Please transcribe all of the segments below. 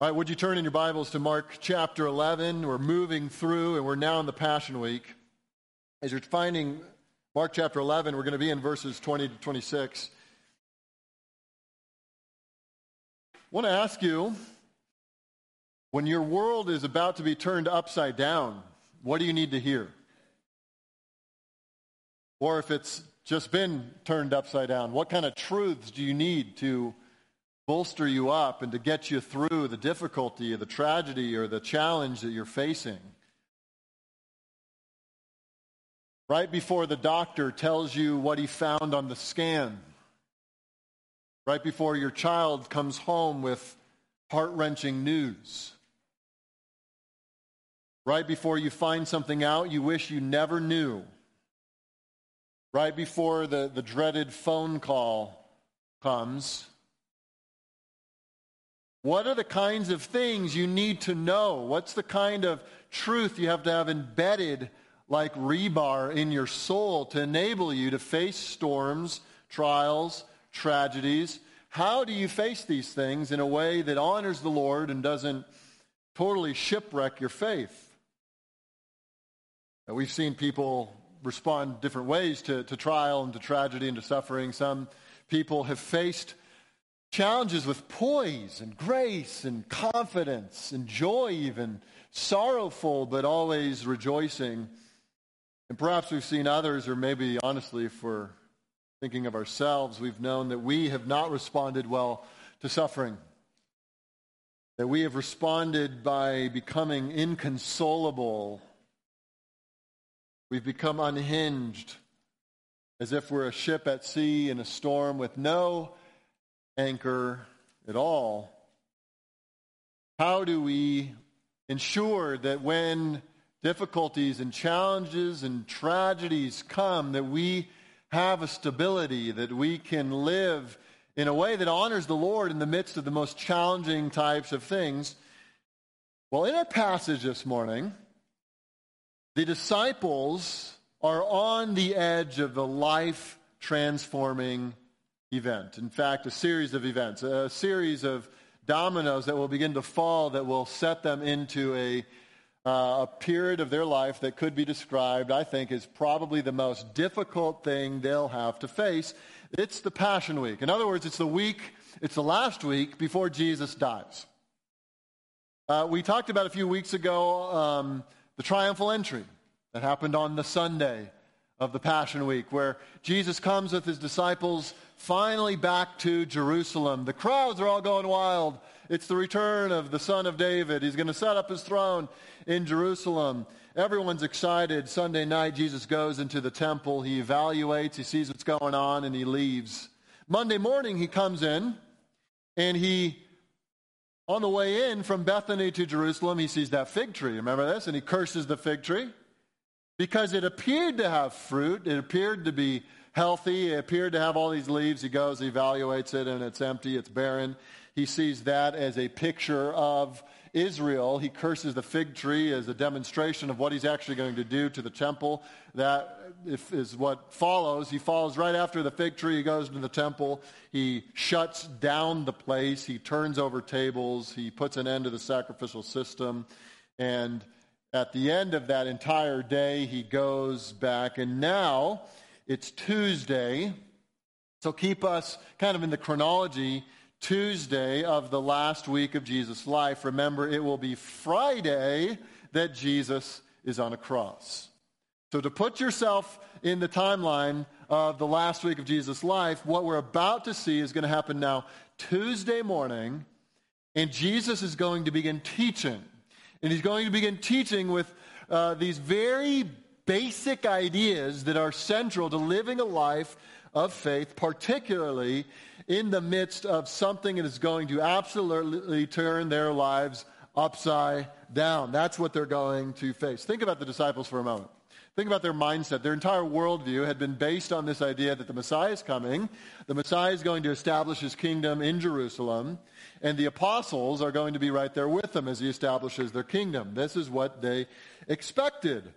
All right, would you turn in your Bibles to Mark chapter 11? We're moving through, and we're now in the Passion Week. As you're finding Mark chapter 11, we're going to be in verses 20 to 26. I want to ask you when your world is about to be turned upside down, what do you need to hear? Or if it's just been turned upside down, what kind of truths do you need to bolster you up and to get you through the difficulty or the tragedy or the challenge that you're facing. Right before the doctor tells you what he found on the scan, right before your child comes home with heart wrenching news, right before you find something out you wish you never knew, right before the, the dreaded phone call comes what are the kinds of things you need to know? What's the kind of truth you have to have embedded like rebar in your soul to enable you to face storms, trials, tragedies? How do you face these things in a way that honors the Lord and doesn't totally shipwreck your faith? We've seen people respond different ways to, to trial and to tragedy and to suffering. Some people have faced challenges with poise and grace and confidence and joy, even sorrowful, but always rejoicing. And perhaps we've seen others, or maybe honestly, we're thinking of ourselves, we've known that we have not responded well to suffering. That we have responded by becoming inconsolable. We've become unhinged, as if we're a ship at sea in a storm with no anchor at all. How do we ensure that when difficulties and challenges and tragedies come, that we have a stability, that we can live in a way that honors the Lord in the midst of the most challenging types of things? Well, in our passage this morning, the disciples are on the edge of the life transforming event. In fact, a series of events, a series of dominoes that will begin to fall that will set them into a, uh, a period of their life that could be described, I think, as probably the most difficult thing they'll have to face. It's the Passion Week. In other words, it's the week, it's the last week before Jesus dies. Uh, we talked about a few weeks ago um, the triumphal entry that happened on the Sunday of the Passion Week, where Jesus comes with his disciples finally back to Jerusalem. The crowds are all going wild. It's the return of the Son of David. He's going to set up his throne in Jerusalem. Everyone's excited. Sunday night, Jesus goes into the temple. He evaluates, he sees what's going on, and he leaves. Monday morning, he comes in, and he, on the way in from Bethany to Jerusalem, he sees that fig tree. Remember this? And he curses the fig tree because it appeared to have fruit, it appeared to be healthy, it appeared to have all these leaves. He goes, he evaluates it, and it's empty, it's barren. He sees that as a picture of Israel. He curses the fig tree as a demonstration of what he's actually going to do to the temple. That is what follows. He follows right after the fig tree. He goes to the temple. He shuts down the place. He turns over tables. He puts an end to the sacrificial system. And at the end of that entire day, he goes back. And now it's Tuesday. So keep us kind of in the chronology. Tuesday of the last week of Jesus' life. Remember, it will be Friday that Jesus is on a cross. So to put yourself in the timeline of the last week of Jesus' life, what we're about to see is going to happen now Tuesday morning, and Jesus is going to begin teaching. And he's going to begin teaching with uh, these very basic ideas that are central to living a life of faith, particularly in the midst of something that is going to absolutely turn their lives upside down. That's what they're going to face. Think about the disciples for a moment. Think about their mindset. Their entire worldview had been based on this idea that the Messiah is coming. The Messiah is going to establish his kingdom in Jerusalem. And the apostles are going to be right there with him as he establishes their kingdom. This is what they expected.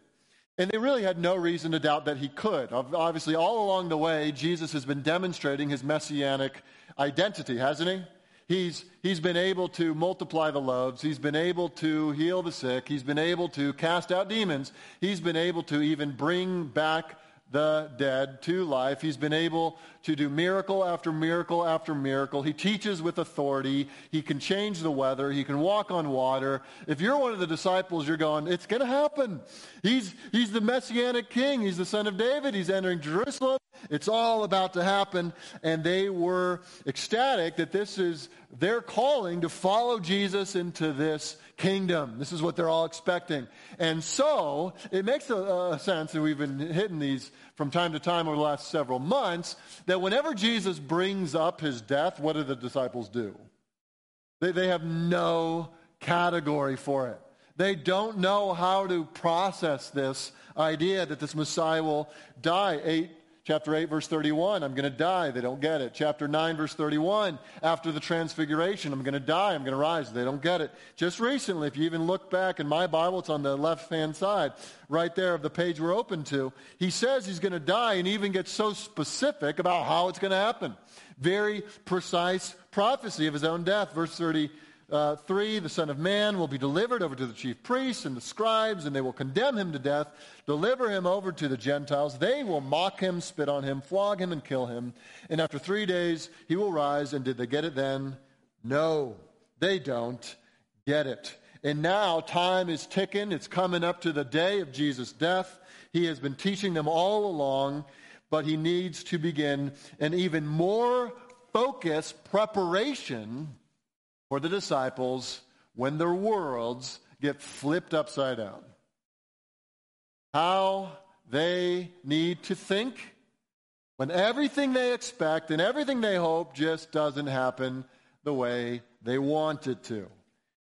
And they really had no reason to doubt that he could. Obviously, all along the way, Jesus has been demonstrating his messianic identity, hasn't he? He's, he's been able to multiply the loaves. He's been able to heal the sick. He's been able to cast out demons. He's been able to even bring back the dead to life. He's been able to do miracle after miracle after miracle. He teaches with authority. He can change the weather. He can walk on water. If you're one of the disciples, you're going, it's going to happen. He's, he's the messianic king. He's the son of David. He's entering Jerusalem. It's all about to happen. And they were ecstatic that this is their calling to follow Jesus into this kingdom. This is what they're all expecting. And so it makes a, a, sense, and we've been hitting these from time to time over the last several months, that whenever Jesus brings up his death, what do the disciples do? They, they have no category for it. They don't know how to process this idea that this Messiah will die. Eight Chapter 8, verse 31, I'm going to die. They don't get it. Chapter 9, verse 31, after the transfiguration, I'm going to die. I'm going to rise. They don't get it. Just recently, if you even look back in my Bible, it's on the left hand side, right there of the page we're open to. He says he's going to die and even gets so specific about how it's going to happen. Very precise prophecy of his own death. Verse 30 uh, 3 the Son of Man will be delivered over to the chief priests and the scribes, and they will condemn him to death, deliver him over to the Gentiles. They will mock him, spit on him, flog him, and kill him. And after three days, he will rise. And did they get it then? No, they don't get it. And now time is ticking. It's coming up to the day of Jesus' death. He has been teaching them all along, but he needs to begin an even more focused preparation for the disciples when their worlds get flipped upside down. How they need to think when everything they expect and everything they hope just doesn't happen the way they want it to.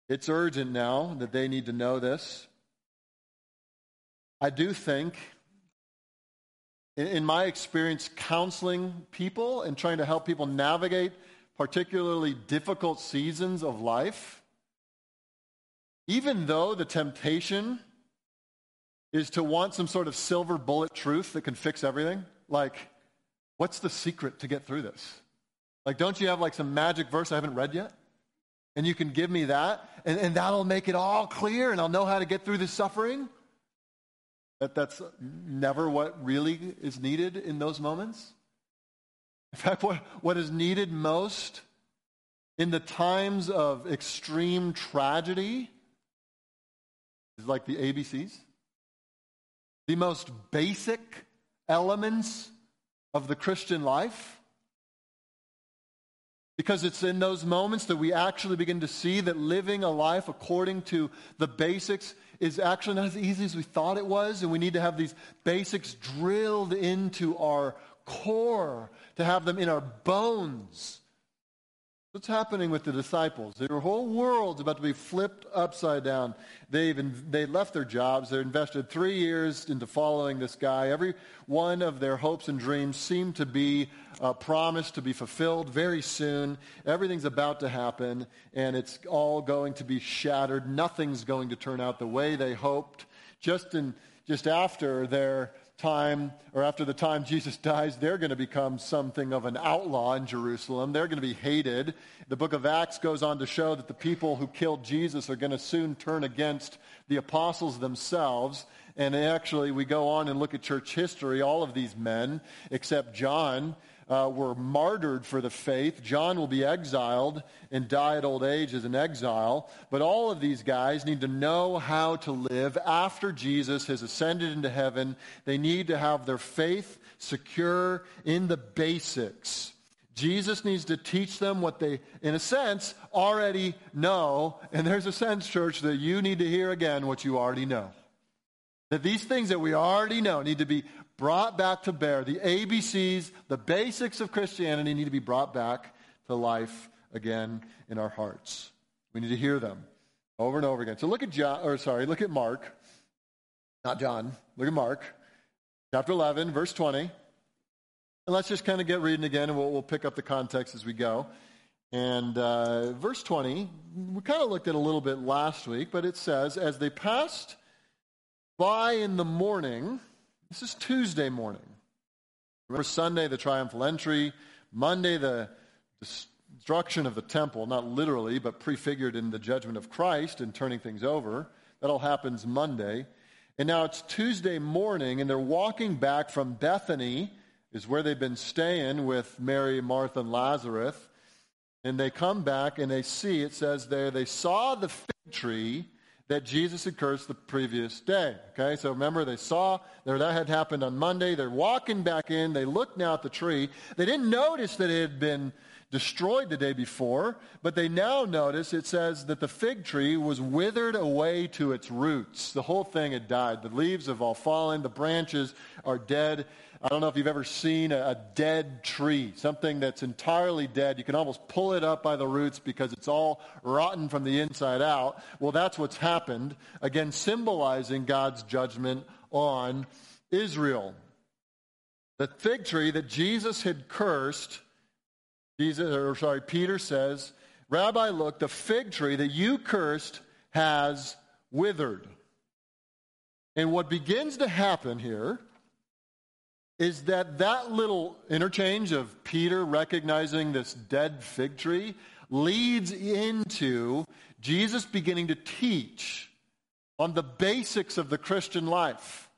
It's urgent now that they need to know this. I do think, in my experience counseling people and trying to help people navigate particularly difficult seasons of life, even though the temptation is to want some sort of silver bullet truth that can fix everything, like, what's the secret to get through this? Like, don't you have like some magic verse I haven't read yet? And you can give me that, and, and that'll make it all clear, and I'll know how to get through this suffering. That, that's never what really is needed in those moments. In fact, what, what is needed most in the times of extreme tragedy is like the ABCs. The most basic elements of the Christian life. Because it's in those moments that we actually begin to see that living a life according to the basics is actually not as easy as we thought it was. And we need to have these basics drilled into our core, to have them in our bones. What's happening with the disciples? Their whole world's about to be flipped upside down. They've they left their jobs. They're invested three years into following this guy. Every one of their hopes and dreams seem to be uh, promised to be fulfilled very soon. Everything's about to happen, and it's all going to be shattered. Nothing's going to turn out the way they hoped. Just in just after their time, or after the time Jesus dies, they're going to become something of an outlaw in Jerusalem. They're going to be hated. The book of Acts goes on to show that the people who killed Jesus are going to soon turn against the apostles themselves. And actually, we go on and look at church history. All of these men, except John, uh, were martyred for the faith. John will be exiled and die at old age as an exile. But all of these guys need to know how to live after Jesus has ascended into heaven. They need to have their faith secure in the basics. Jesus needs to teach them what they, in a sense, already know. And there's a sense, church, that you need to hear again what you already know. That these things that we already know need to be brought back to bear. The ABCs, the basics of Christianity need to be brought back to life again in our hearts. We need to hear them over and over again. So look at John, or sorry, look at Mark. Not John. Look at Mark. Chapter 11, verse 20. And let's just kind of get reading again, and we'll, we'll pick up the context as we go. And uh, verse 20, we kind of looked at a little bit last week, but it says, As they passed by in the morning, this is Tuesday morning. Remember Sunday, the triumphal entry. Monday, the destruction of the temple, not literally, but prefigured in the judgment of Christ and turning things over. That all happens Monday. And now it's Tuesday morning, and they're walking back from Bethany, is where they've been staying with Mary, Martha, and Lazarus. And they come back and they see, it says there, they saw the fig tree that Jesus had cursed the previous day. Okay, so remember they saw that had happened on Monday. They're walking back in. They look now at the tree. They didn't notice that it had been destroyed the day before, but they now notice it says that the fig tree was withered away to its roots. The whole thing had died. The leaves have all fallen. The branches are dead. I don't know if you've ever seen a, dead tree, something that's entirely dead. You can almost pull it up by the roots because it's all rotten from the inside out. Well, that's what's happened, again, symbolizing God's judgment on Israel. The fig tree that Jesus had cursed, Jesus, or sorry, Peter says, Rabbi, look, the fig tree that you cursed has withered. And what begins to happen here is that that little interchange of Peter recognizing this dead fig tree leads into Jesus beginning to teach on the basics of the Christian life.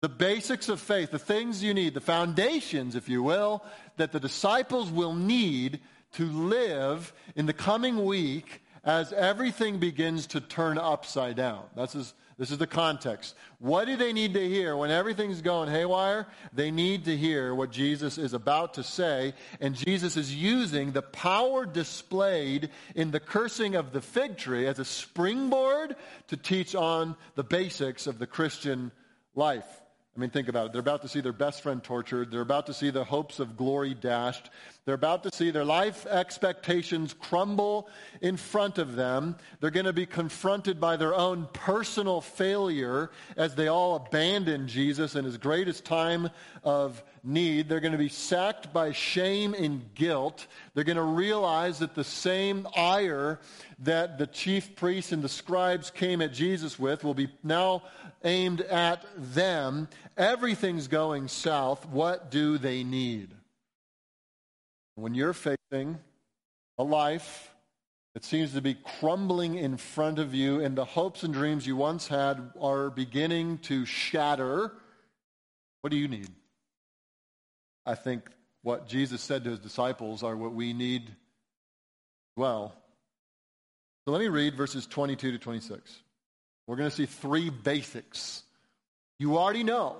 The basics of faith, the things you need, the foundations, if you will, that the disciples will need to live in the coming week as everything begins to turn upside down. That's his, this is the context. What do they need to hear when everything's going haywire? They need to hear what Jesus is about to say, and Jesus is using the power displayed in the cursing of the fig tree as a springboard to teach on the basics of the Christian life. I mean, think about it. They're about to see their best friend tortured. They're about to see the hopes of glory dashed. They're about to see their life expectations crumble in front of them. They're going to be confronted by their own personal failure as they all abandon Jesus in his greatest time of need. They're going to be sacked by shame and guilt. They're going to realize that the same ire that the chief priests and the scribes came at Jesus with will be now aimed at them. Everything's going south. What do they need? When you're facing a life that seems to be crumbling in front of you and the hopes and dreams you once had are beginning to shatter, what do you need? I think what Jesus said to his disciples are what we need well. So let me read verses 22 to 26. We're going to see three basics. You already know,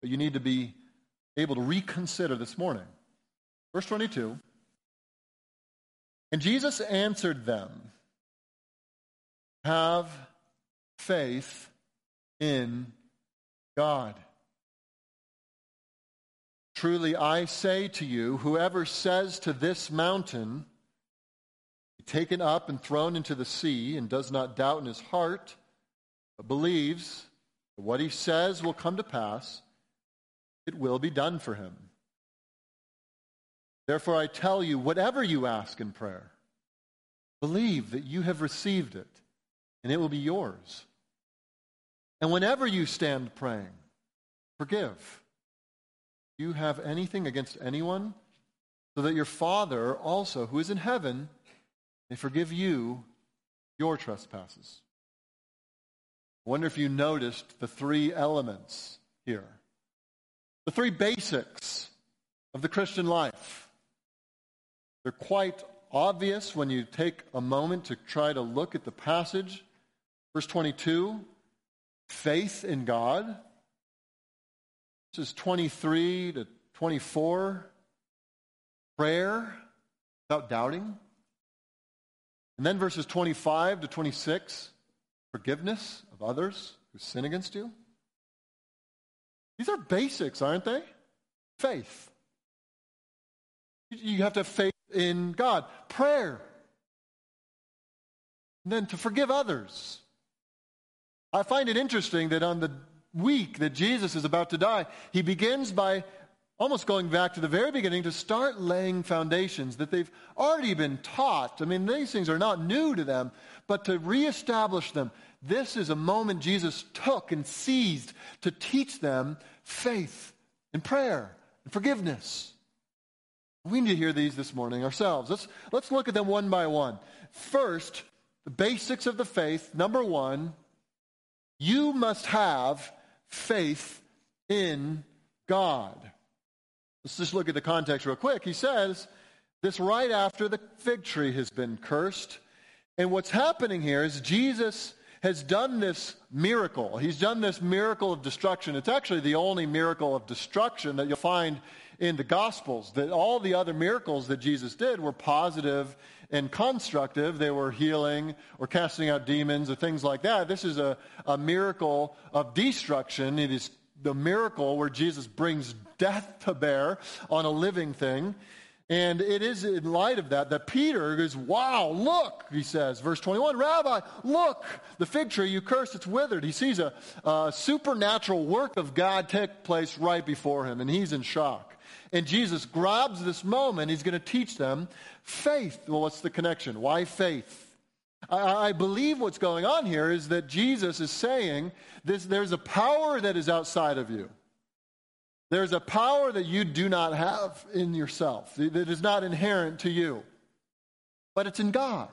but you need to be able to reconsider this morning. Verse 22 And Jesus answered them, Have faith in God. Truly I say to you, whoever says to this mountain, be taken up and thrown into the sea, and does not doubt in his heart, but believes that what he says will come to pass, it will be done for him. Therefore I tell you, whatever you ask in prayer, believe that you have received it, and it will be yours. And whenever you stand praying, forgive you have anything against anyone, so that your Father also, who is in heaven, may forgive you your trespasses. I wonder if you noticed the three elements here, the three basics of the Christian life. They're quite obvious when you take a moment to try to look at the passage. Verse 22 faith in God. Verses 23 to 24, prayer without doubting. And then verses 25 to 26, forgiveness of others who sin against you. These are basics, aren't they? Faith. You have to have faith in God. Prayer. And then to forgive others. I find it interesting that on the week that Jesus is about to die, he begins by almost going back to the very beginning to start laying foundations that they've already been taught. I mean, these things are not new to them, but to reestablish them. This is a moment Jesus took and seized to teach them faith and prayer and forgiveness. We need to hear these this morning ourselves. Let's, let's look at them one by one. First, the basics of the faith. Number one, you must have faith in God. Let's just look at the context real quick. He says this right after the fig tree has been cursed. And what's happening here is Jesus has done this miracle. He's done this miracle of destruction. It's actually the only miracle of destruction that you'll find in the Gospels. That all the other miracles that Jesus did were positive and constructive. They were healing or casting out demons or things like that. This is a, a miracle of destruction. It is the miracle where Jesus brings death to bear on a living thing. And it is in light of that that Peter goes, Wow, look, he says, verse 21, Rabbi, look, the fig tree you cursed, it's withered. He sees a, a supernatural work of God take place right before him, and he's in shock. And Jesus grabs this moment, he's going to teach them faith. Well, what's the connection? Why faith? I, I believe what's going on here is that Jesus is saying this, there's a power that is outside of you. There's a power that you do not have in yourself, that is not inherent to you. But it's in God,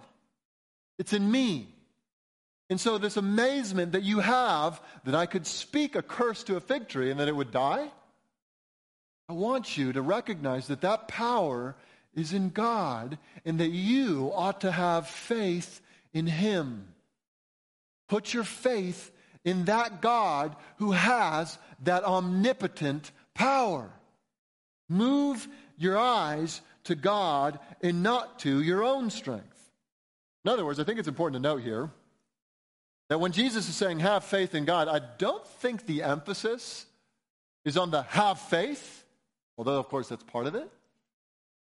it's in me. And so, this amazement that you have that I could speak a curse to a fig tree and that it would die, I want you to recognize that that power is in God and that you ought to have faith in Him. Put your faith in that God who has that omnipotent power. Move your eyes to God and not to your own strength. In other words, I think it's important to note here that when Jesus is saying have faith in God, I don't think the emphasis is on the have faith, although, of course, that's part of it,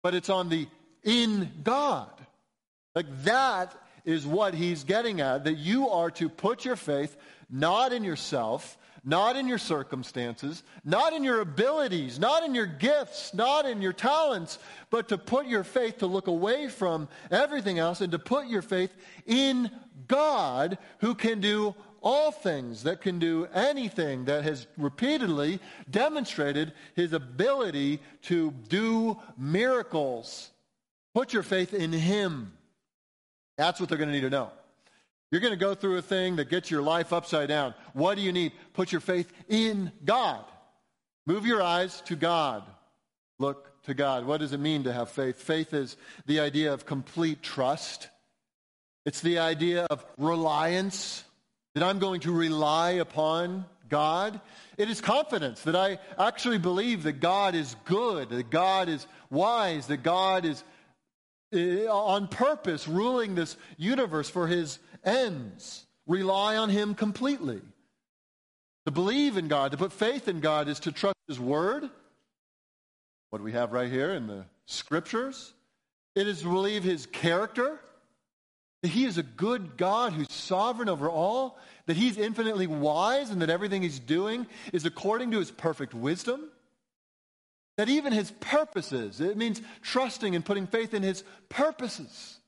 but it's on the in God. Like that is what he's getting at, that you are to put your faith not in yourself, not in your circumstances, not in your abilities, not in your gifts, not in your talents, but to put your faith, to look away from everything else and to put your faith in God who can do all things, that can do anything, that has repeatedly demonstrated his ability to do miracles. Put your faith in him. That's what they're going to need to know. You're going to go through a thing that gets your life upside down. What do you need? Put your faith in God. Move your eyes to God. Look to God. What does it mean to have faith? Faith is the idea of complete trust. It's the idea of reliance, that I'm going to rely upon God. It is confidence that I actually believe that God is good, that God is wise, that God is uh, on purpose ruling this universe for his ends. Rely on Him completely. To believe in God, to put faith in God, is to trust His Word. What we have right here in the Scriptures? It is to believe His character, that He is a good God who's sovereign over all, that He's infinitely wise, and that everything He's doing is according to His perfect wisdom. That even His purposes, it means trusting and putting faith in His purposes.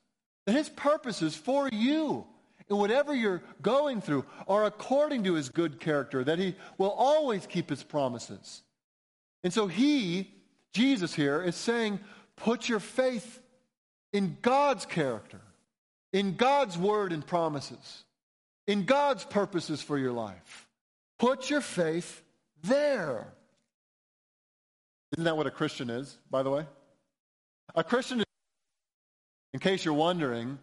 That His purposes for you and whatever you're going through are according to his good character, that he will always keep his promises. And so he, Jesus here, is saying, put your faith in God's character, in God's word and promises, in God's purposes for your life. Put your faith there. Isn't that what a Christian is, by the way? A Christian is, in case you're wondering,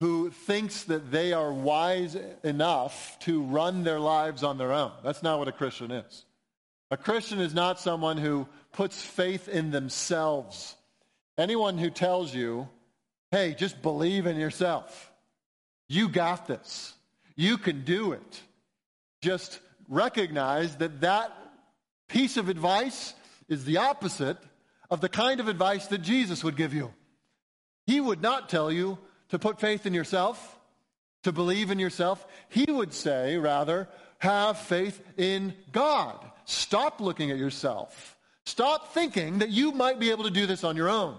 who thinks that they are wise enough to run their lives on their own. That's not what a Christian is. A Christian is not someone who puts faith in themselves. Anyone who tells you, hey, just believe in yourself, you got this, you can do it, just recognize that that piece of advice is the opposite of the kind of advice that Jesus would give you. He would not tell you, to put faith in yourself, to believe in yourself. He would say, rather, have faith in God. Stop looking at yourself. Stop thinking that you might be able to do this on your own.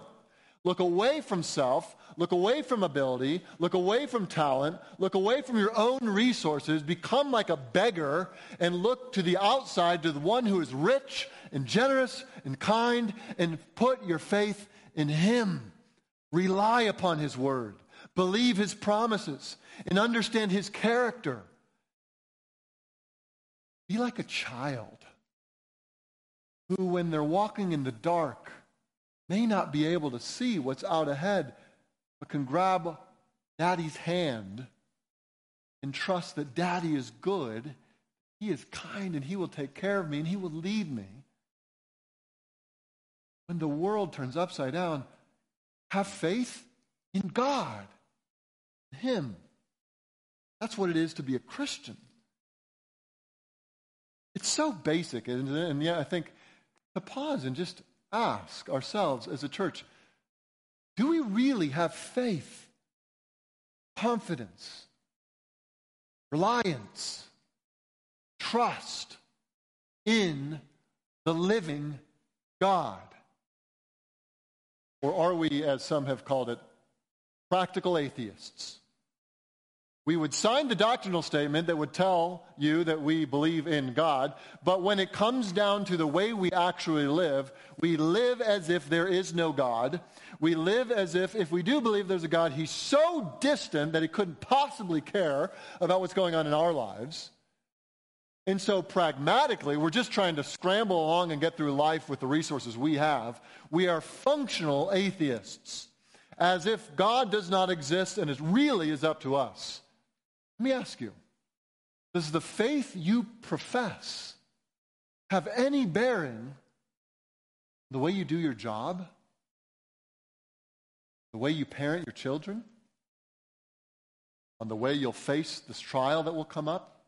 Look away from self. Look away from ability. Look away from talent. Look away from your own resources. Become like a beggar and look to the outside, to the one who is rich and generous and kind, and put your faith in Him. Rely upon His word, believe His promises, and understand His character. Be like a child who, when they're walking in the dark, may not be able to see what's out ahead, but can grab daddy's hand and trust that daddy is good, he is kind, and he will take care of me, and he will lead me. When the world turns upside down, have faith in God, in Him. That's what it is to be a Christian. It's so basic, and, and yeah, I think to pause and just ask ourselves as a church do we really have faith, confidence, reliance, trust in the living God? Or are we, as some have called it, practical atheists? We would sign the doctrinal statement that would tell you that we believe in God, but when it comes down to the way we actually live, we live as if there is no God. We live as if, if we do believe there's a God, he's so distant that he couldn't possibly care about what's going on in our lives. And so, pragmatically, we're just trying to scramble along and get through life with the resources we have. We are functional atheists, as if God does not exist and it really is up to us. Let me ask you Does the faith you profess have any bearing the way you do your job? The way you parent your children? On the way you'll face this trial that will come up?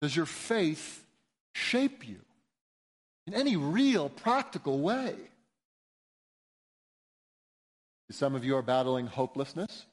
Does your faith shape you in any real practical way? Some of you are battling hopelessness.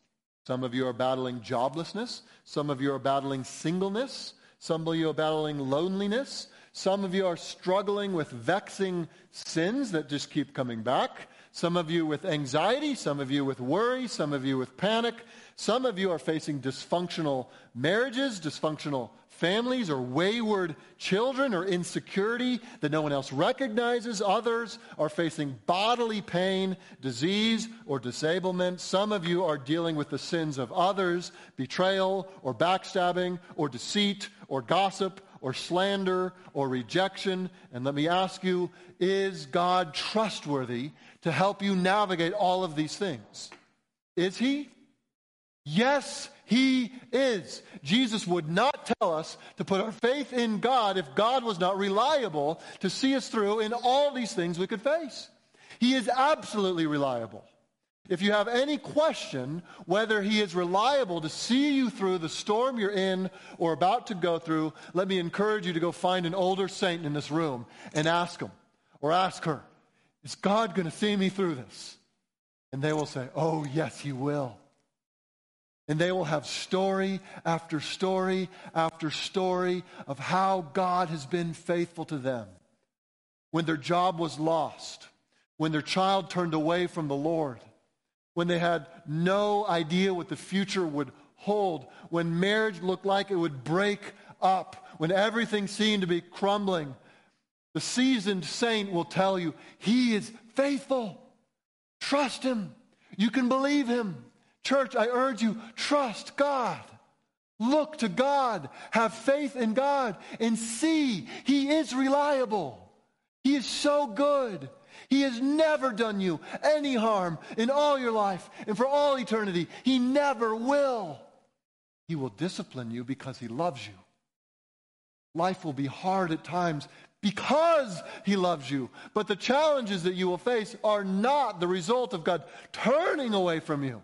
Some of you are battling joblessness. Some of you are battling singleness. Some of you are battling loneliness. Some of you are struggling with vexing sins that just keep coming back. Some of you with anxiety. Some of you with worry. Some of you with panic. Some of you are facing dysfunctional marriages, dysfunctional families, or wayward children, or insecurity that no one else recognizes. Others are facing bodily pain, disease, or disablement. Some of you are dealing with the sins of others, betrayal, or backstabbing, or deceit, or gossip, or slander, or rejection. And let me ask you, is God trustworthy to help you navigate all of these things? Is he? Yes, he is. Jesus would not tell us to put our faith in God if God was not reliable to see us through in all these things we could face. He is absolutely reliable. If you have any question whether he is reliable to see you through the storm you're in or about to go through, let me encourage you to go find an older saint in this room and ask him or ask her, Is God going to see me through this? And they will say, Oh, yes, he will. And they will have story after story after story of how God has been faithful to them. When their job was lost, when their child turned away from the Lord, when they had no idea what the future would hold, when marriage looked like it would break up, when everything seemed to be crumbling, the seasoned saint will tell you, He is faithful. Trust Him. You can believe Him. Church, I urge you, trust God. Look to God. Have faith in God and see He is reliable. He is so good. He has never done you any harm in all your life and for all eternity. He never will. He will discipline you because He loves you. Life will be hard at times because He loves you. But the challenges that you will face are not the result of God turning away from you.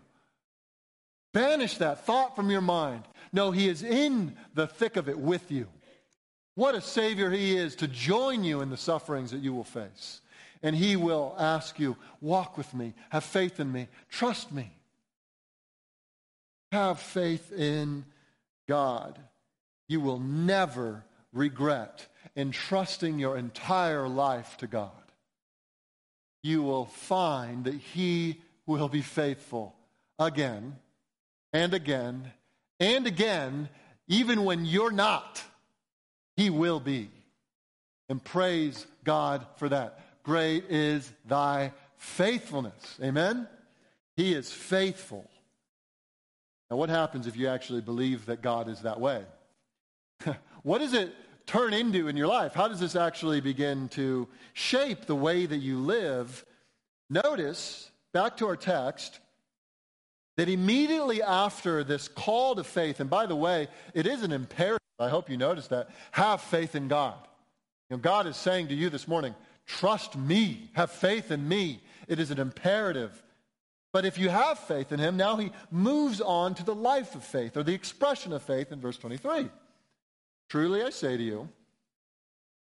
Banish that thought from your mind. No, He is in the thick of it with you. What a Savior He is to join you in the sufferings that you will face. And He will ask you, walk with me, have faith in me, trust me. Have faith in God. You will never regret entrusting your entire life to God. You will find that He will be faithful again and again and again, even when you're not. He will be. And praise God for that. Great is thy faithfulness. Amen? He is faithful. Now, what happens if you actually believe that God is that way? what is it turn into in your life? How does this actually begin to shape the way that you live? Notice, back to our text, that immediately after this call to faith, and by the way, it is an imperative, I hope you notice that, have faith in God. You know, God is saying to you this morning, trust me, have faith in me. It is an imperative. But if you have faith in him, now he moves on to the life of faith or the expression of faith in verse 23. Truly I say to you,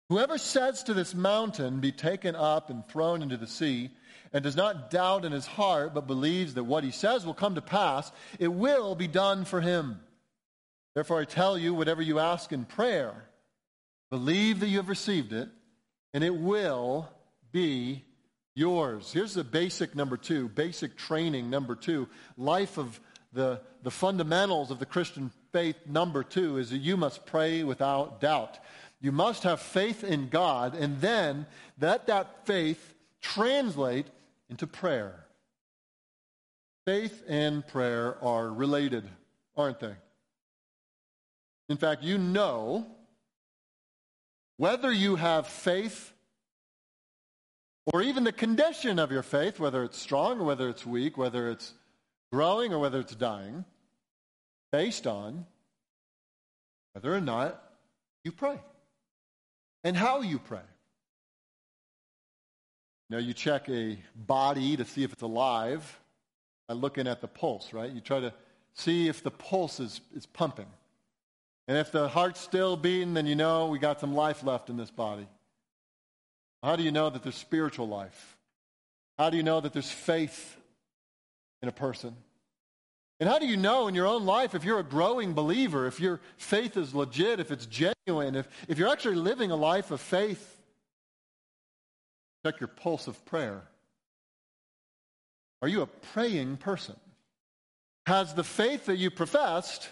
whoever says to this mountain, be taken up and thrown into the sea, and does not doubt in his heart, but believes that what he says will come to pass, it will be done for him. Therefore I tell you, whatever you ask in prayer, believe that you have received it, and it will be yours. Here's the basic number two, basic training number two. Life of the, the fundamentals of the Christian faith number two is that you must pray without doubt. You must have faith in God, and then let that faith translate into prayer. Faith and prayer are related, aren't they? In fact, you know whether you have faith or even the condition of your faith, whether it's strong or whether it's weak, whether it's growing or whether it's dying, based on whether or not you pray and how you pray. Know, you check a body to see if it's alive by looking at the pulse, right? You try to see if the pulse is, is pumping. And if the heart's still beating, then you know we got some life left in this body. How do you know that there's spiritual life? How do you know that there's faith in a person? And how do you know in your own life if you're a growing believer, if your faith is legit, if it's genuine, if, if you're actually living a life of faith? Check your pulse of prayer. Are you a praying person? Has the faith that you professed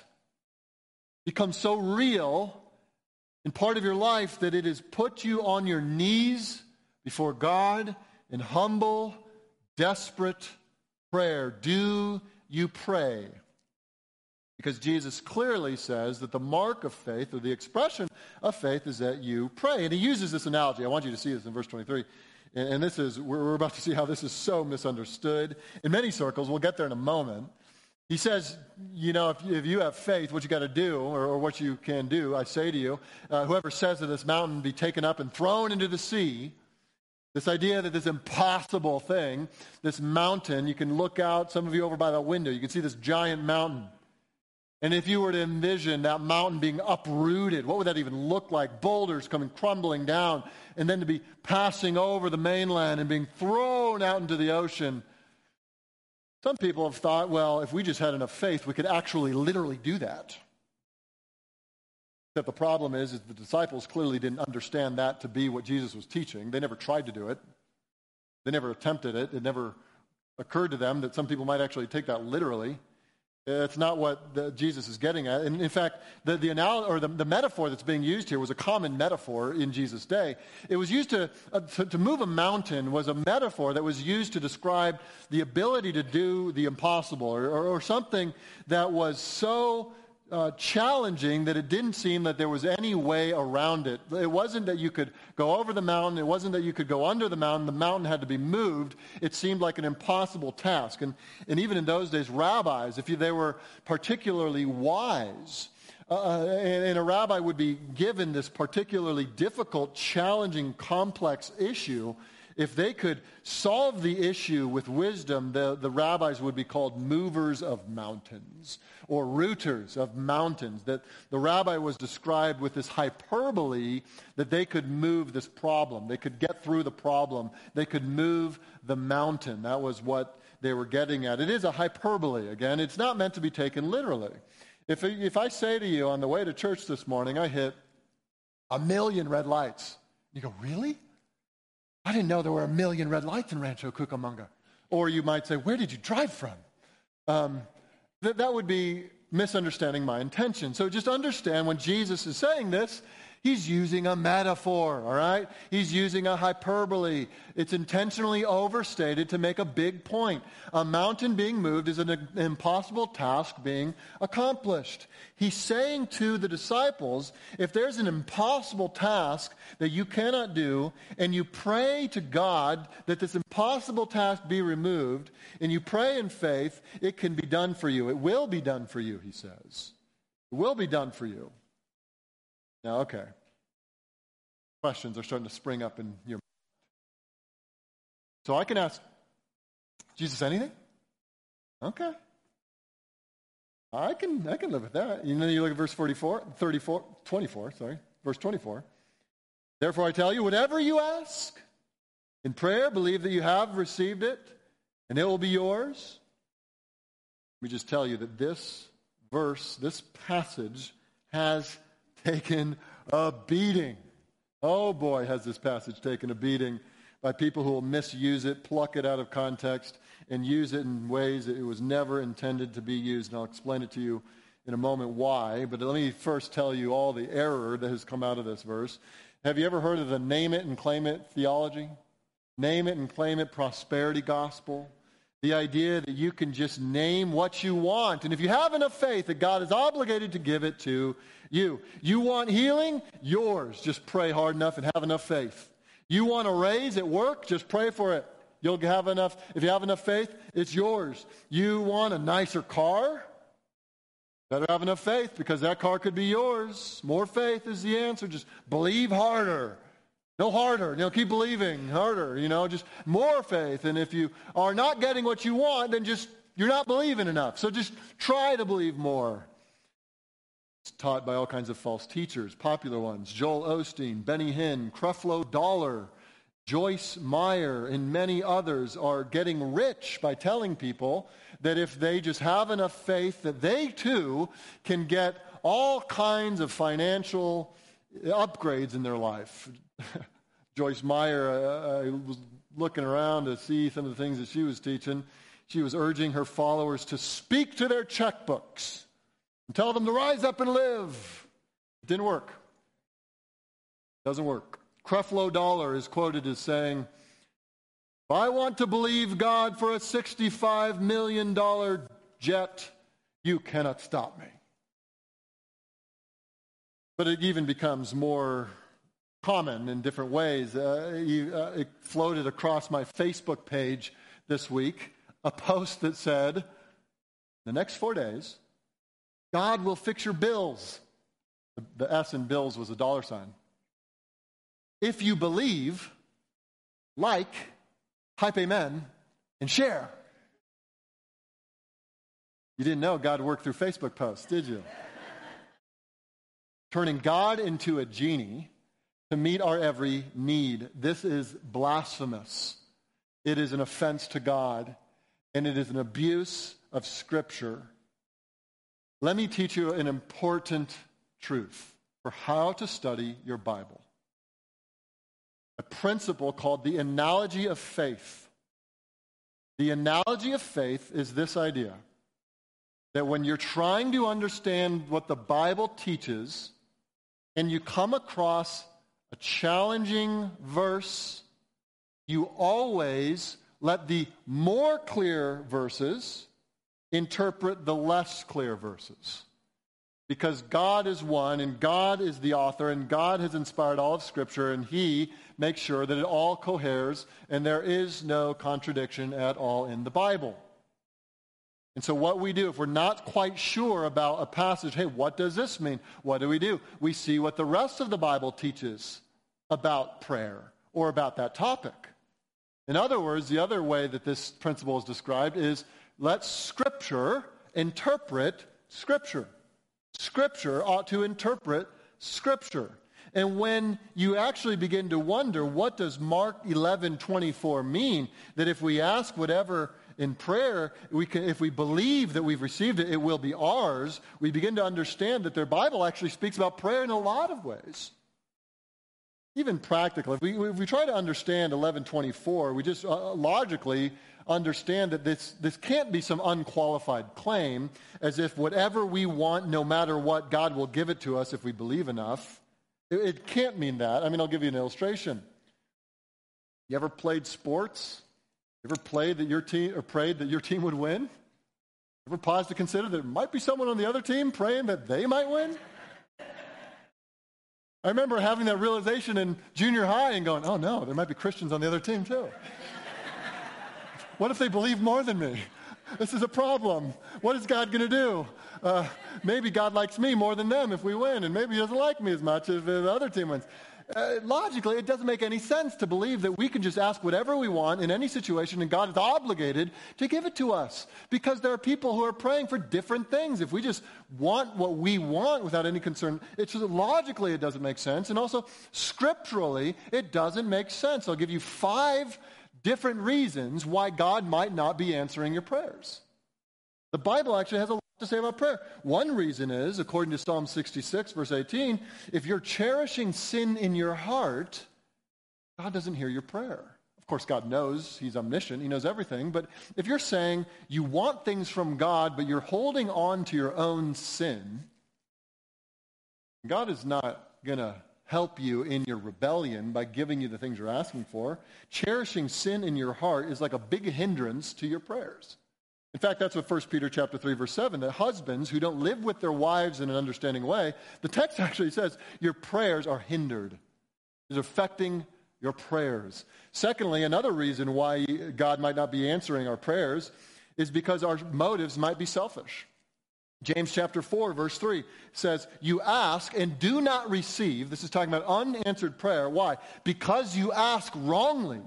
become so real in part of your life that it has put you on your knees before God in humble, desperate prayer. Do you pray? Because Jesus clearly says that the mark of faith or the expression of faith is that you pray. And he uses this analogy. I want you to see this in verse 23. And this is, we're about to see how this is so misunderstood in many circles. We'll get there in a moment. He says, you know, if, if you have faith, what you got to do, or, or, what you can do, I say to you, uh, whoever says to this mountain be taken up and thrown into the sea, this idea that this impossible thing, this mountain, you can look out, some of you over by the window, you can see this giant mountain. And if you were to envision that mountain being uprooted, what would that even look like? Boulders coming crumbling down, and then to be passing over the mainland and being thrown out into the ocean. Some people have thought, well, if we just had enough faith, we could actually literally do that. That the problem is, is the disciples clearly didn't understand that to be what Jesus was teaching. They never tried to do it. They never attempted it. It never occurred to them that some people might actually take that literally. It's not what the, Jesus is getting at. And in fact, the, the, anal- or the, the, metaphor that's being used here was a common metaphor in Jesus' day. It was used to, uh, to, to move a mountain was a metaphor that was used to describe the ability to do the impossible or, or, or something that was so uh, challenging that it didn't seem that there was any way around it. It wasn't that you could go over the mountain. It wasn't that you could go under the mountain. The mountain had to be moved. It seemed like an impossible task. And, and even in those days, rabbis, if you, they were particularly wise, uh, uh and, and a rabbi would be given this particularly difficult, challenging, complex issue, if they could solve the issue with wisdom, the, the rabbis would be called movers of mountains or rooters of mountains. That the rabbi was described with this hyperbole that they could move this problem. They could get through the problem. They could move the mountain. That was what they were getting at. It is a hyperbole, again. It's not meant to be taken literally. If, if I say to you on the way to church this morning, I hit a million red lights, you go, really? I didn't know there were a million red lights in Rancho Cucamonga. Or you might say, Where did you drive from? Um, th- that would be misunderstanding my intention. So just understand when Jesus is saying this, He's using a metaphor, all right? He's using a hyperbole. It's intentionally overstated to make a big point. A mountain being moved is an impossible task being accomplished. He's saying to the disciples if there's an impossible task that you cannot do, and you pray to God that this impossible task be removed, and you pray in faith, it can be done for you. It will be done for you, he says. It will be done for you. Now, okay. Questions are starting to spring up in your mind. So I can ask Jesus anything? Okay. I can, I can live with that. You know, you look at verse 44, 34, 24, sorry, verse 24. Therefore I tell you, whatever you ask in prayer, believe that you have received it, and it will be yours. Let me just tell you that this verse, this passage, has taken a beating. Oh boy, has this passage taken a beating by people who will misuse it, pluck it out of context, and use it in ways that it was never intended to be used. And I'll explain it to you in a moment why. But let me first tell you all the error that has come out of this verse. Have you ever heard of the name it and claim it theology? Name it and claim it prosperity gospel. The idea that you can just name what you want. And if you have enough faith that God is obligated to give it to you. You want healing? Yours. Just pray hard enough and have enough faith. You want a raise at work? Just pray for it. You'll have enough. If you have enough faith, it's yours. You want a nicer car? Better have enough faith because that car could be yours. More faith is the answer. Just believe harder. No harder. You know, keep believing harder. You know, just more faith. And if you are not getting what you want, then just you're not believing enough. So just try to believe more. It's taught by all kinds of false teachers, popular ones. Joel Osteen, Benny Hinn, Creflo Dollar, Joyce Meyer, and many others are getting rich by telling people that if they just have enough faith that they too can get all kinds of financial upgrades in their life. Joyce Meyer, uh, I was looking around to see some of the things that she was teaching. She was urging her followers to speak to their checkbooks and tell them to rise up and live. It didn't work. Doesn't work. Creflo Dollar is quoted as saying, If I want to believe God for a $65 million jet, you cannot stop me. But it even becomes more common in different ways. Uh, you, uh, it floated across my Facebook page this week a post that said, the next four days, God will fix your bills. The, the S in bills was a dollar sign. If you believe, like, type amen, and share. You didn't know God worked through Facebook posts, did you? turning God into a genie to meet our every need. This is blasphemous. It is an offense to God, and it is an abuse of Scripture. Let me teach you an important truth for how to study your Bible. A principle called the analogy of faith. The analogy of faith is this idea that when you're trying to understand what the Bible teaches, and you come across a challenging verse, you always let the more clear verses interpret the less clear verses. Because God is one, and God is the author, and God has inspired all of Scripture, and He makes sure that it all coheres, and there is no contradiction at all in the Bible. And so, what we do, if we're not quite sure about a passage, hey, what does this mean? What do we do? We see what the rest of the Bible teaches about prayer or about that topic. In other words, the other way that this principle is described is let Scripture interpret Scripture. Scripture ought to interpret Scripture. And when you actually begin to wonder, what does Mark 11 24 mean? That if we ask whatever in prayer, we can, if we believe that we've received it, it will be ours. We begin to understand that their Bible actually speaks about prayer in a lot of ways. Even practical. If we, if we try to understand 1124, we just uh, logically understand that this, this can't be some unqualified claim, as if whatever we want, no matter what, God will give it to us if we believe enough. It, it can't mean that. I mean, I'll give you an illustration. You ever played sports? Ever played that your team or prayed that your team would win? Ever paused to consider that there might be someone on the other team praying that they might win? I remember having that realization in junior high and going, oh no, there might be Christians on the other team too. what if they believe more than me? This is a problem. What is God going to do? Uh, maybe God likes me more than them if we win, and maybe He doesn't like me as much if the other team wins. Uh, logically, it doesn't make any sense to believe that we can just ask whatever we want in any situation and God is obligated to give it to us. Because there are people who are praying for different things. If we just want what we want without any concern, it's just, logically it doesn't make sense. And also, scripturally, it doesn't make sense. I'll give you five different reasons why God might not be answering your prayers. The Bible actually has a to say about prayer. One reason is, according to Psalm 66, verse 18, if you're cherishing sin in your heart, God doesn't hear your prayer. Of course, God knows, He's omniscient, He knows everything. But if you're saying you want things from God, but you're holding on to your own sin, God is not going to help you in your rebellion by giving you the things you're asking for. Cherishing sin in your heart is like a big hindrance to your prayers. In fact, that's what 1 Peter chapter 3 verse 7, that husbands who don't live with their wives in an understanding way, the text actually says your prayers are hindered. It's affecting your prayers. Secondly, another reason why God might not be answering our prayers is because our motives might be selfish. James chapter 4 verse 3 says, "You ask and do not receive." This is talking about unanswered prayer. Why? Because you ask wrongly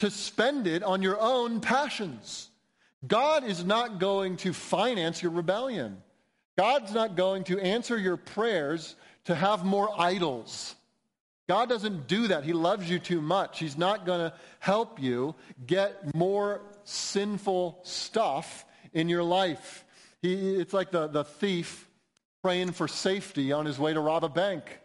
to spend it on your own passions. God is not going to finance your rebellion. God's not going to answer your prayers to have more idols. God doesn't do that. He loves you too much. He's not going to help you get more sinful stuff in your life. He, it's like the, the thief praying for safety on his way to rob a bank.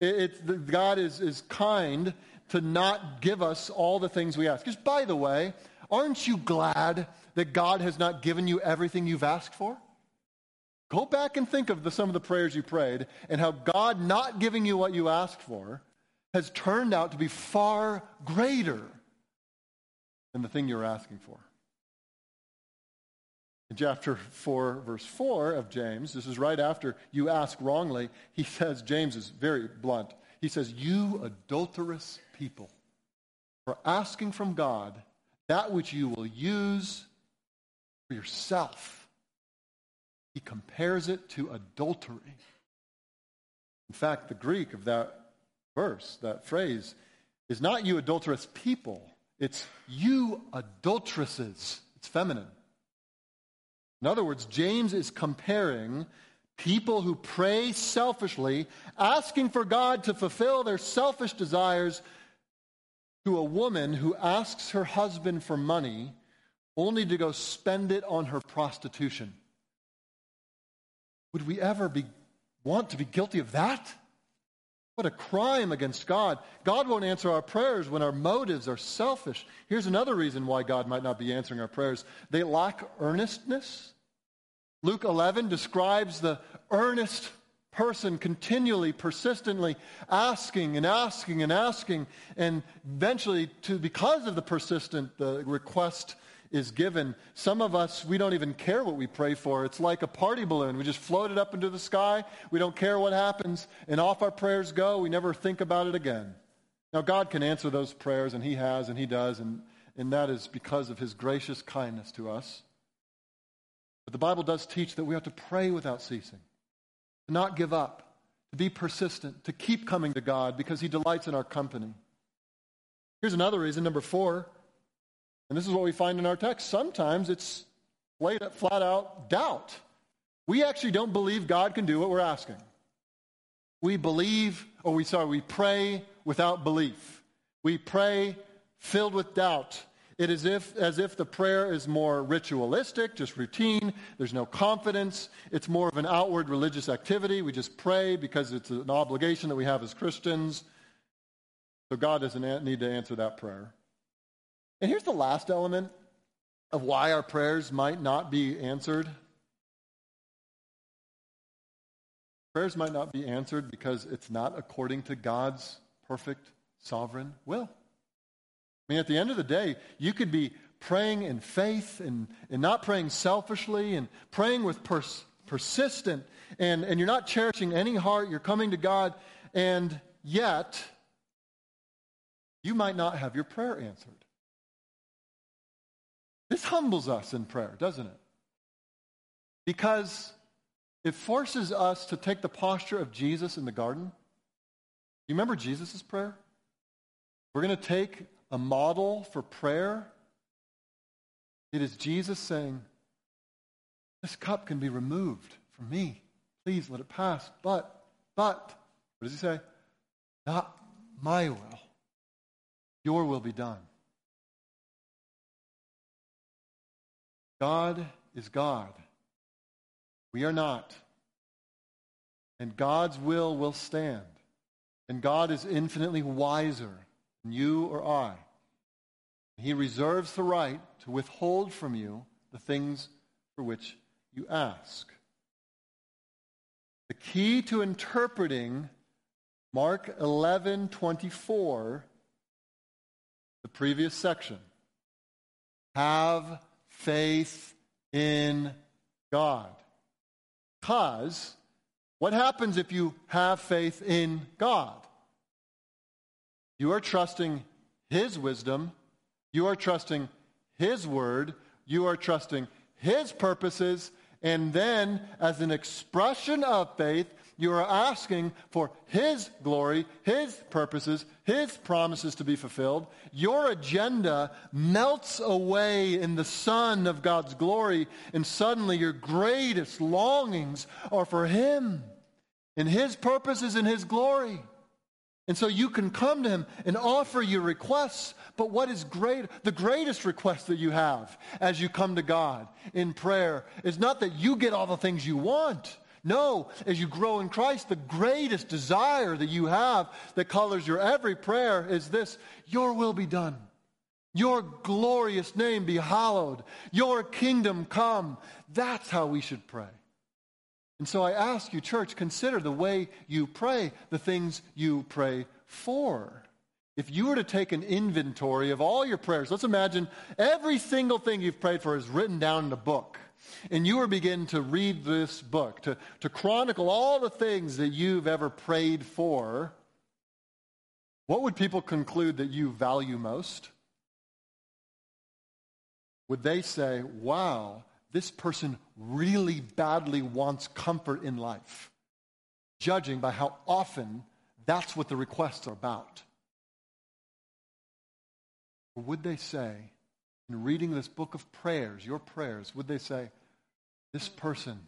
It, it, God is, is kind to not give us all the things we ask. Because, by the way, aren't you glad that God has not given you everything you've asked for? Go back and think of the, some of the prayers you prayed and how God not giving you what you asked for has turned out to be far greater than the thing you were asking for. In chapter 4, verse 4 of James, this is right after you ask wrongly, he says, James is very blunt. He says, You adulterous people, for asking from God that which you will use for yourself. He compares it to adultery. In fact, the Greek of that verse, that phrase, is not you adulterous people, it's you adulteresses. It's feminine. In other words, James is comparing people who pray selfishly, asking for God to fulfill their selfish desires, to a woman who asks her husband for money only to go spend it on her prostitution. Would we ever be, want to be guilty of that? What a crime against God. God won't answer our prayers when our motives are selfish. Here's another reason why God might not be answering our prayers they lack earnestness. Luke 11 describes the earnest person continually, persistently asking and asking and asking, and eventually, to, because of the persistent the request is given. Some of us, we don't even care what we pray for. It's like a party balloon. We just float it up into the sky. We don't care what happens, and off our prayers go. We never think about it again. Now, God can answer those prayers, and He has, and He does, and, and that is because of His gracious kindness to us. But the Bible does teach that we have to pray without ceasing, to not give up, to be persistent, to keep coming to God because He delights in our company. Here's another reason, number four and this is what we find in our text. Sometimes it's flat out doubt. We actually don't believe God can do what we're asking. We believe, or we sorry, we pray without belief. We pray filled with doubt. It is if, as if the prayer is more ritualistic, just routine. There's no confidence. It's more of an outward religious activity. We just pray because it's an obligation that we have as Christians. So God doesn't need to answer that prayer. And here's the last element of why our prayers might not be answered. prayers might not be answered because it's not according to God's perfect sovereign will. I mean, at the end of the day, you could be praying in faith and, and not praying selfishly and praying with pers- persistent and, and you're not cherishing any heart. You're coming to God, and yet you might not have your prayer answered. This humbles us in prayer, doesn't it? Because it forces us to take the posture of Jesus in the garden. You remember Jesus' prayer? We're going to take a model for prayer. It is Jesus saying, This cup can be removed from me. Please let it pass. But, but, what does he say? Not my will. Your will be done. God is God. We are not. And God's will will stand. And God is infinitely wiser than you or I. He reserves the right to withhold from you the things for which you ask. The key to interpreting Mark 11:24 the previous section have faith in God. Because what happens if you have faith in God? You are trusting His wisdom, you are trusting His word, you are trusting His purposes, and then as an expression of faith, you are asking for His glory, His purposes, His promises to be fulfilled. Your agenda melts away in the sun of God's glory, and suddenly your greatest longings are for Him and His purposes and His glory. And so you can come to him and offer your requests. But what is great, the greatest request that you have as you come to God in prayer is not that you get all the things you want. No, as you grow in Christ, the greatest desire that you have that colors your every prayer is this Your will be done. Your glorious name be hallowed. Your kingdom come. That's how we should pray. And so I ask you, church, consider the way you pray, the things you pray for. If you were to take an inventory of all your prayers, let's imagine every single thing you've prayed for is written down in a book and you are beginning to read this book, to, to chronicle all the things that you've ever prayed for, what would people conclude that you value most? Would they say, wow, this person really badly wants comfort in life, judging by how often that's what the requests are about? Or would they say, in reading this book of prayers, your prayers, would they say, this person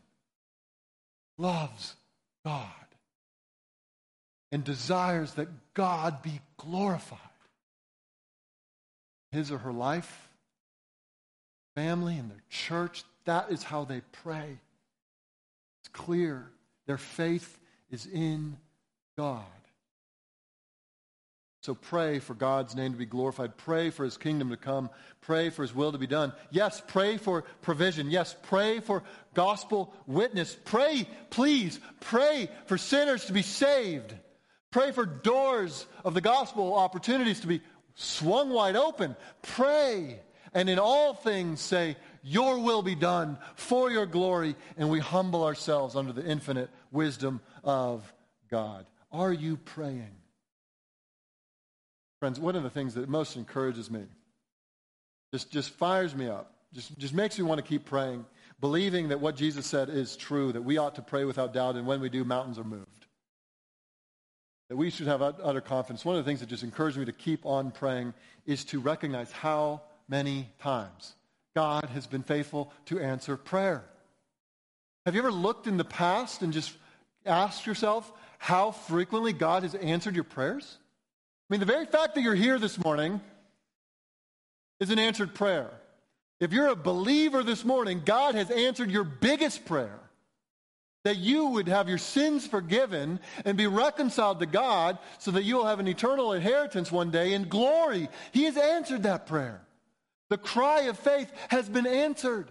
loves God and desires that God be glorified. His or her life, family, and their church, that is how they pray. It's clear. Their faith is in God. So pray for God's name to be glorified. Pray for his kingdom to come. Pray for his will to be done. Yes, pray for provision. Yes, pray for gospel witness. Pray, please, pray for sinners to be saved. Pray for doors of the gospel opportunities to be swung wide open. Pray. And in all things say, Your will be done for your glory. And we humble ourselves under the infinite wisdom of God. Are you praying? Friends, one of the things that most encourages me, just, just fires me up, just, just makes me want to keep praying, believing that what Jesus said is true, that we ought to pray without doubt, and when we do, mountains are moved. That we should have utter confidence. One of the things that just encourages me to keep on praying is to recognize how many times God has been faithful to answer prayer. Have you ever looked in the past and just asked yourself how frequently God has answered your prayers? I mean, the very fact that you're here this morning is an answered prayer. If you're a believer this morning, God has answered your biggest prayer that you would have your sins forgiven and be reconciled to God so that you will have an eternal inheritance one day in glory. He has answered that prayer. The cry of faith has been answered.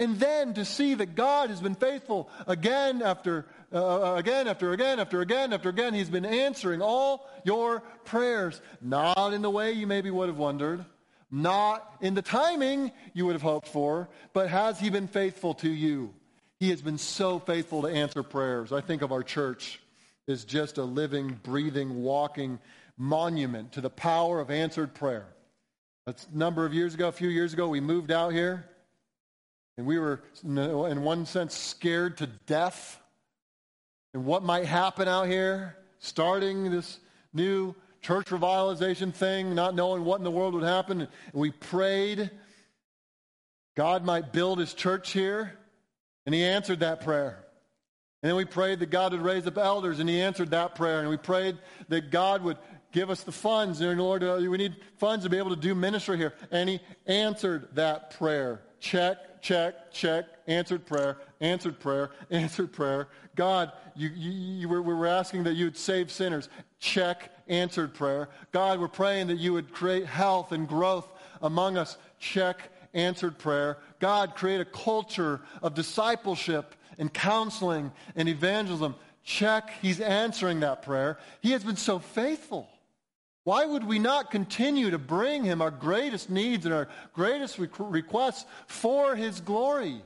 And then to see that God has been faithful again after uh, again after again after again after again. He's been answering all your prayers, not in the way you maybe would have wondered, not in the timing you would have hoped for, but has He been faithful to you? He has been so faithful to answer prayers. I think of our church as just a living, breathing, walking monument to the power of answered prayer. A number of years ago, a few years ago, we moved out here. And we were, in one sense, scared to death. And what might happen out here, starting this new church revitalization thing, not knowing what in the world would happen. And we prayed God might build his church here. And he answered that prayer. And then we prayed that God would raise up elders, and he answered that prayer. And we prayed that God would give us the funds. Lord, uh, we need funds to be able to do ministry here. And he answered that prayer. Check, check, check. Answered prayer, answered prayer, answered prayer. God, you, you, you were, we were asking that you would save sinners. Check, answered prayer. God, we're praying that you would create health and growth among us. Check, answered prayer. God, create a culture of discipleship and counseling and evangelism. Check, he's answering that prayer. He has been so faithful. Why would we not continue to bring him our greatest needs and our greatest requests for his glory?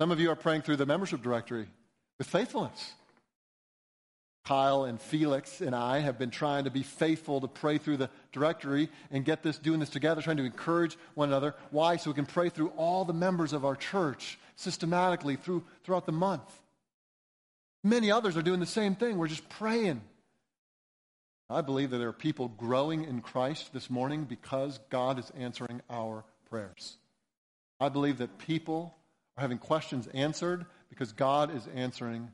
Some of you are praying through the membership directory with faithfulness. Kyle and Felix and I have been trying to be faithful to pray through the directory and get this, doing this together, trying to encourage one another. Why? So we can pray through all the members of our church systematically through, throughout the month. Many others are doing the same thing. We're just praying. I believe that there are people growing in Christ this morning because God is answering our prayers. I believe that people are having questions answered because God is answering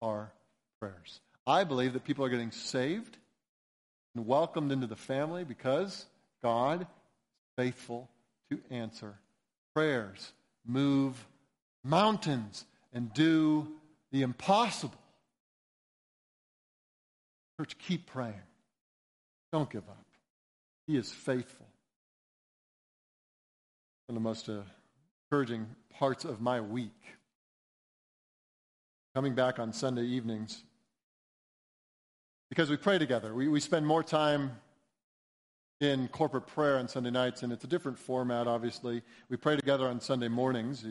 our prayers. I believe that people are getting saved and welcomed into the family because God is faithful to answer prayers, move mountains, and do the impossible. Church, keep praying. Don't give up. He is faithful. One of the most uh, encouraging parts of my week. Coming back on Sunday evenings, because we pray together. We, we spend more time in corporate prayer on Sunday nights, and it's a different format, obviously. We pray together on Sunday mornings,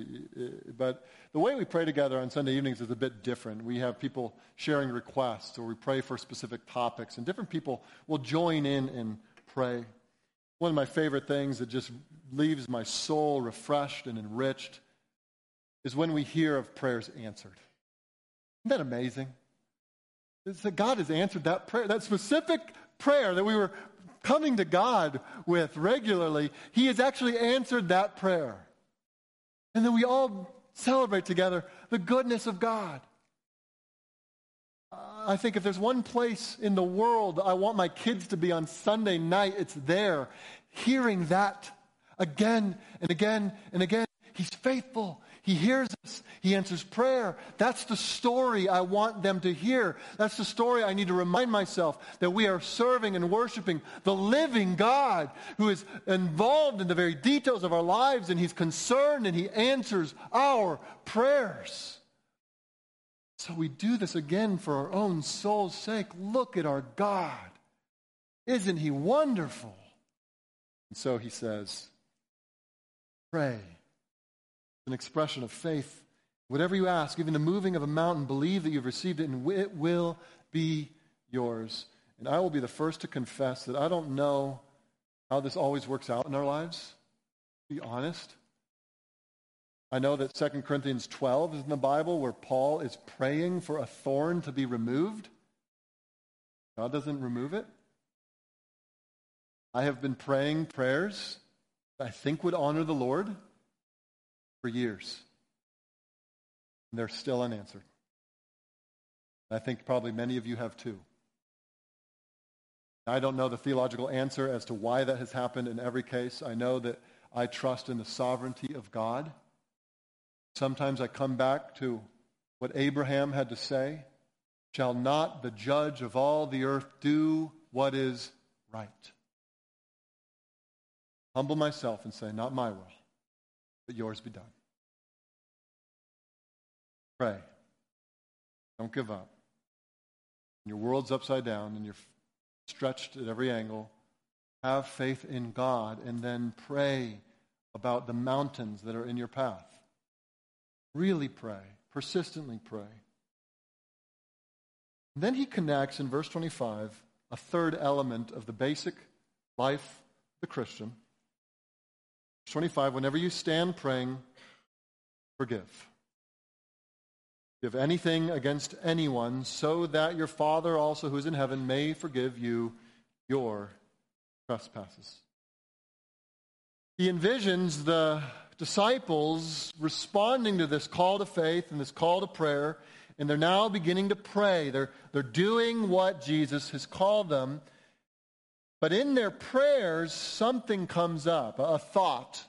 but the way we pray together on Sunday evenings is a bit different. We have people sharing requests, or we pray for specific topics, and different people will join in and pray. One of my favorite things that just leaves my soul refreshed and enriched is when we hear of prayers answered. Isn't that amazing? It's that God has answered that prayer, that specific prayer that we were coming to God with regularly. He has actually answered that prayer. And then we all celebrate together the goodness of God. I think if there's one place in the world I want my kids to be on Sunday night, it's there, hearing that again and again and again. He's faithful. He hears us. He answers prayer. That's the story I want them to hear. That's the story I need to remind myself that we are serving and worshiping the living God who is involved in the very details of our lives and He's concerned and He answers our prayers. So we do this again for our own soul's sake. Look at our God. Isn't He wonderful? And so He says, Pray an expression of faith. Whatever you ask, even the moving of a mountain, believe that you've received it and it will be yours. And I will be the first to confess that I don't know how this always works out in our lives. Be honest. I know that 2 Corinthians 12 is in the Bible where Paul is praying for a thorn to be removed. God doesn't remove it. I have been praying prayers I think would honor the Lord for years. And they're still unanswered. I think probably many of you have too. I don't know the theological answer as to why that has happened in every case. I know that I trust in the sovereignty of God. Sometimes I come back to what Abraham had to say Shall not the judge of all the earth do what is right? Humble myself and say, Not my will, but yours be done. Pray. Don't give up. Your world's upside down and you're stretched at every angle. Have faith in God and then pray about the mountains that are in your path. Really pray. Persistently pray. And then he connects in verse 25 a third element of the basic life of the Christian. Verse 25 Whenever you stand praying, forgive. Give anything against anyone, so that your Father also who is in heaven may forgive you your trespasses. He envisions the disciples responding to this call to faith and this call to prayer, and they're now beginning to pray. They're, they're doing what Jesus has called them. But in their prayers, something comes up, a thought,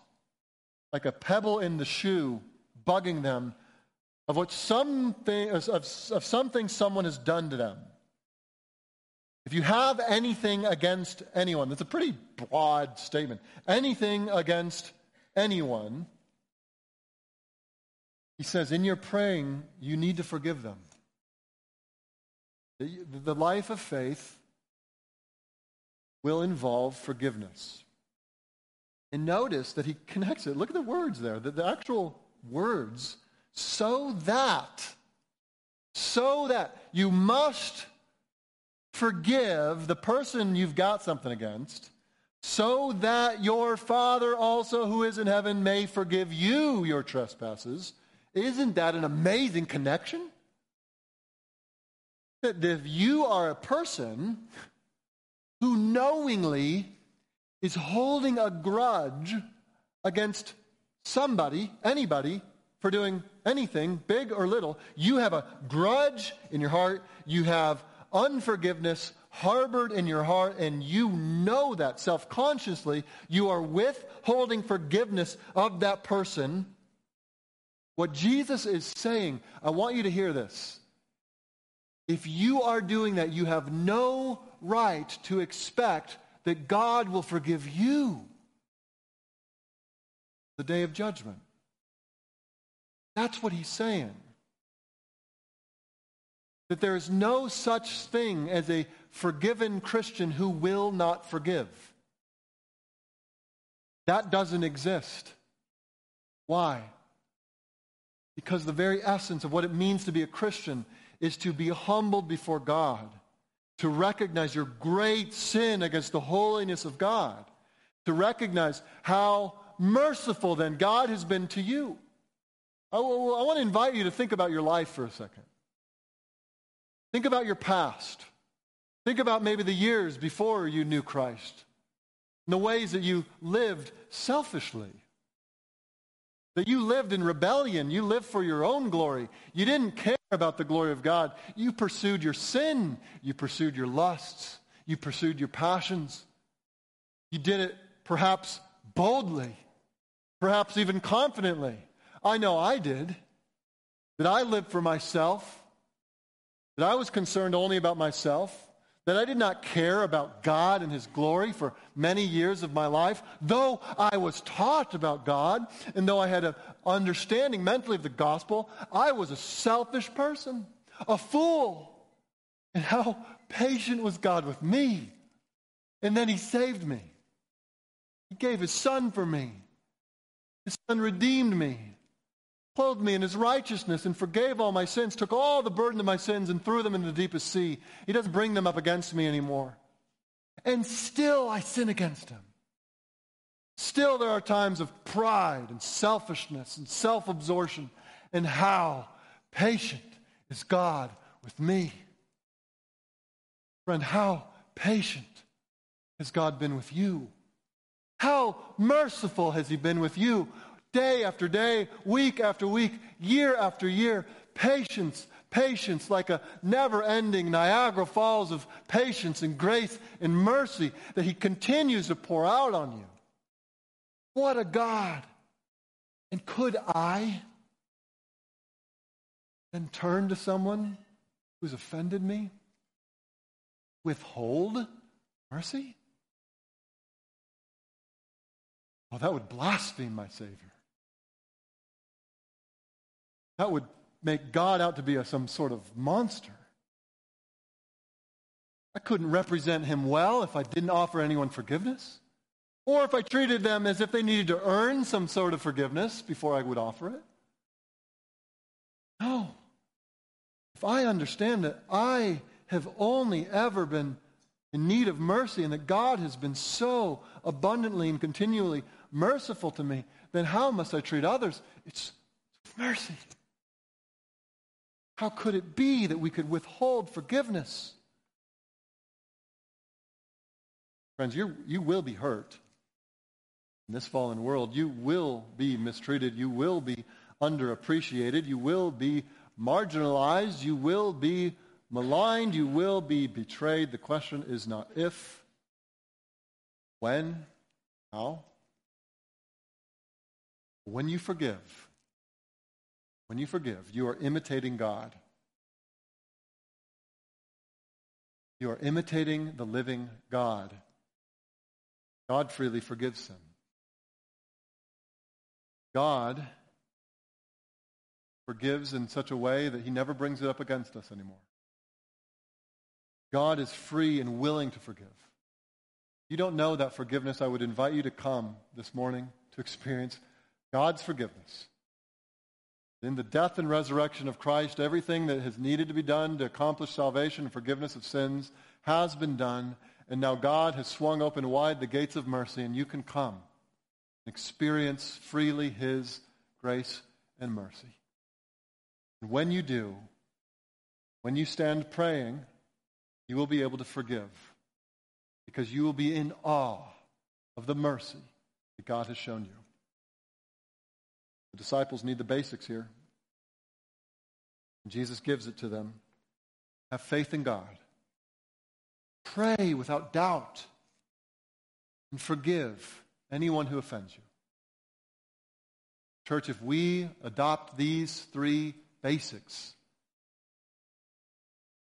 like a pebble in the shoe, bugging them of what something of, of something someone has done to them. If you have anything against anyone, that's a pretty broad statement. Anything against anyone, he says, in your praying, you need to forgive them. The, the life of faith will involve forgiveness. And notice that he connects it. Look at the words there. The, the actual words so that, so that you must forgive the person you've got something against, so that your Father also who is in heaven may forgive you your trespasses. Isn't that an amazing connection? That if you are a person who knowingly is holding a grudge against somebody, anybody, for doing anything, big or little, you have a grudge in your heart, you have unforgiveness harbored in your heart, and you know that self consciously, you are withholding forgiveness of that person. What Jesus is saying, I want you to hear this. If you are doing that, you have no right to expect that God will forgive you the day of judgment. That's what he's saying. That there is no such thing as a forgiven Christian who will not forgive. That doesn't exist. Why? Because the very essence of what it means to be a Christian is to be humbled before God, to recognize your great sin against the holiness of God, to recognize how merciful then God has been to you. I, I want to invite you to think about your life for a second. Think about your past. Think about maybe the years before you knew Christ, and the ways that you lived selfishly. That you lived in rebellion. You lived for your own glory. You didn't care about the glory of God. You pursued your sin. You pursued your lusts. You pursued your passions. You did it perhaps boldly, perhaps even confidently. I know I did. That I lived for myself. That I was concerned only about myself. That I did not care about God and His glory for many years of my life, though I was taught about God and though I had an understanding mentally of the gospel, I was a selfish person, a fool. And how patient was God with me. And then He saved me. He gave His Son for me. His Son redeemed me clothed me in his righteousness and forgave all my sins, took all the burden of my sins and threw them into the deepest sea. He doesn't bring them up against me anymore. And still I sin against him. Still there are times of pride and selfishness and self absorption. And how patient is God with me? Friend, how patient has God been with you? How merciful has He been with you? Day after day, week after week, year after year. Patience, patience, like a never ending Niagara Falls of patience and grace and mercy that He continues to pour out on you. What a God. And could I then turn to someone who's offended me? Withhold mercy? Well, that would blaspheme my Savior. That would make God out to be a, some sort of monster. I couldn't represent him well if I didn't offer anyone forgiveness, or if I treated them as if they needed to earn some sort of forgiveness before I would offer it. No. If I understand that I have only ever been in need of mercy and that God has been so abundantly and continually merciful to me, then how must I treat others? It's mercy. How could it be that we could withhold forgiveness? Friends, you you will be hurt in this fallen world. You will be mistreated. You will be underappreciated. You will be marginalized. You will be maligned. You will be betrayed. The question is not if, when, how. When you forgive, when you forgive, you are imitating God. You are imitating the living God. God freely forgives them. God forgives in such a way that he never brings it up against us anymore. God is free and willing to forgive. You don't know that forgiveness, I would invite you to come this morning to experience God's forgiveness. In the death and resurrection of Christ, everything that has needed to be done to accomplish salvation and forgiveness of sins has been done. And now God has swung open wide the gates of mercy, and you can come and experience freely His grace and mercy. And when you do, when you stand praying, you will be able to forgive because you will be in awe of the mercy that God has shown you. The disciples need the basics here. Jesus gives it to them. Have faith in God. Pray without doubt and forgive anyone who offends you. Church, if we adopt these three basics,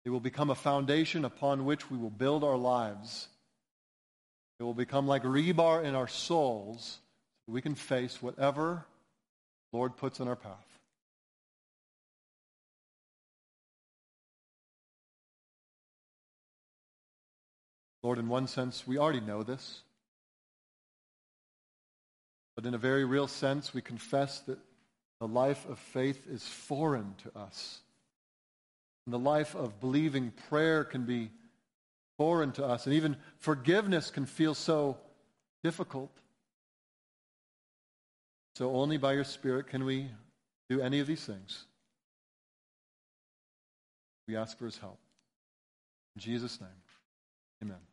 it will become a foundation upon which we will build our lives. It will become like rebar in our souls so we can face whatever Lord puts in our path. Lord, in one sense, we already know this. But in a very real sense, we confess that the life of faith is foreign to us. And the life of believing prayer can be foreign to us. And even forgiveness can feel so difficult. So only by your Spirit can we do any of these things. We ask for his help. In Jesus' name, amen.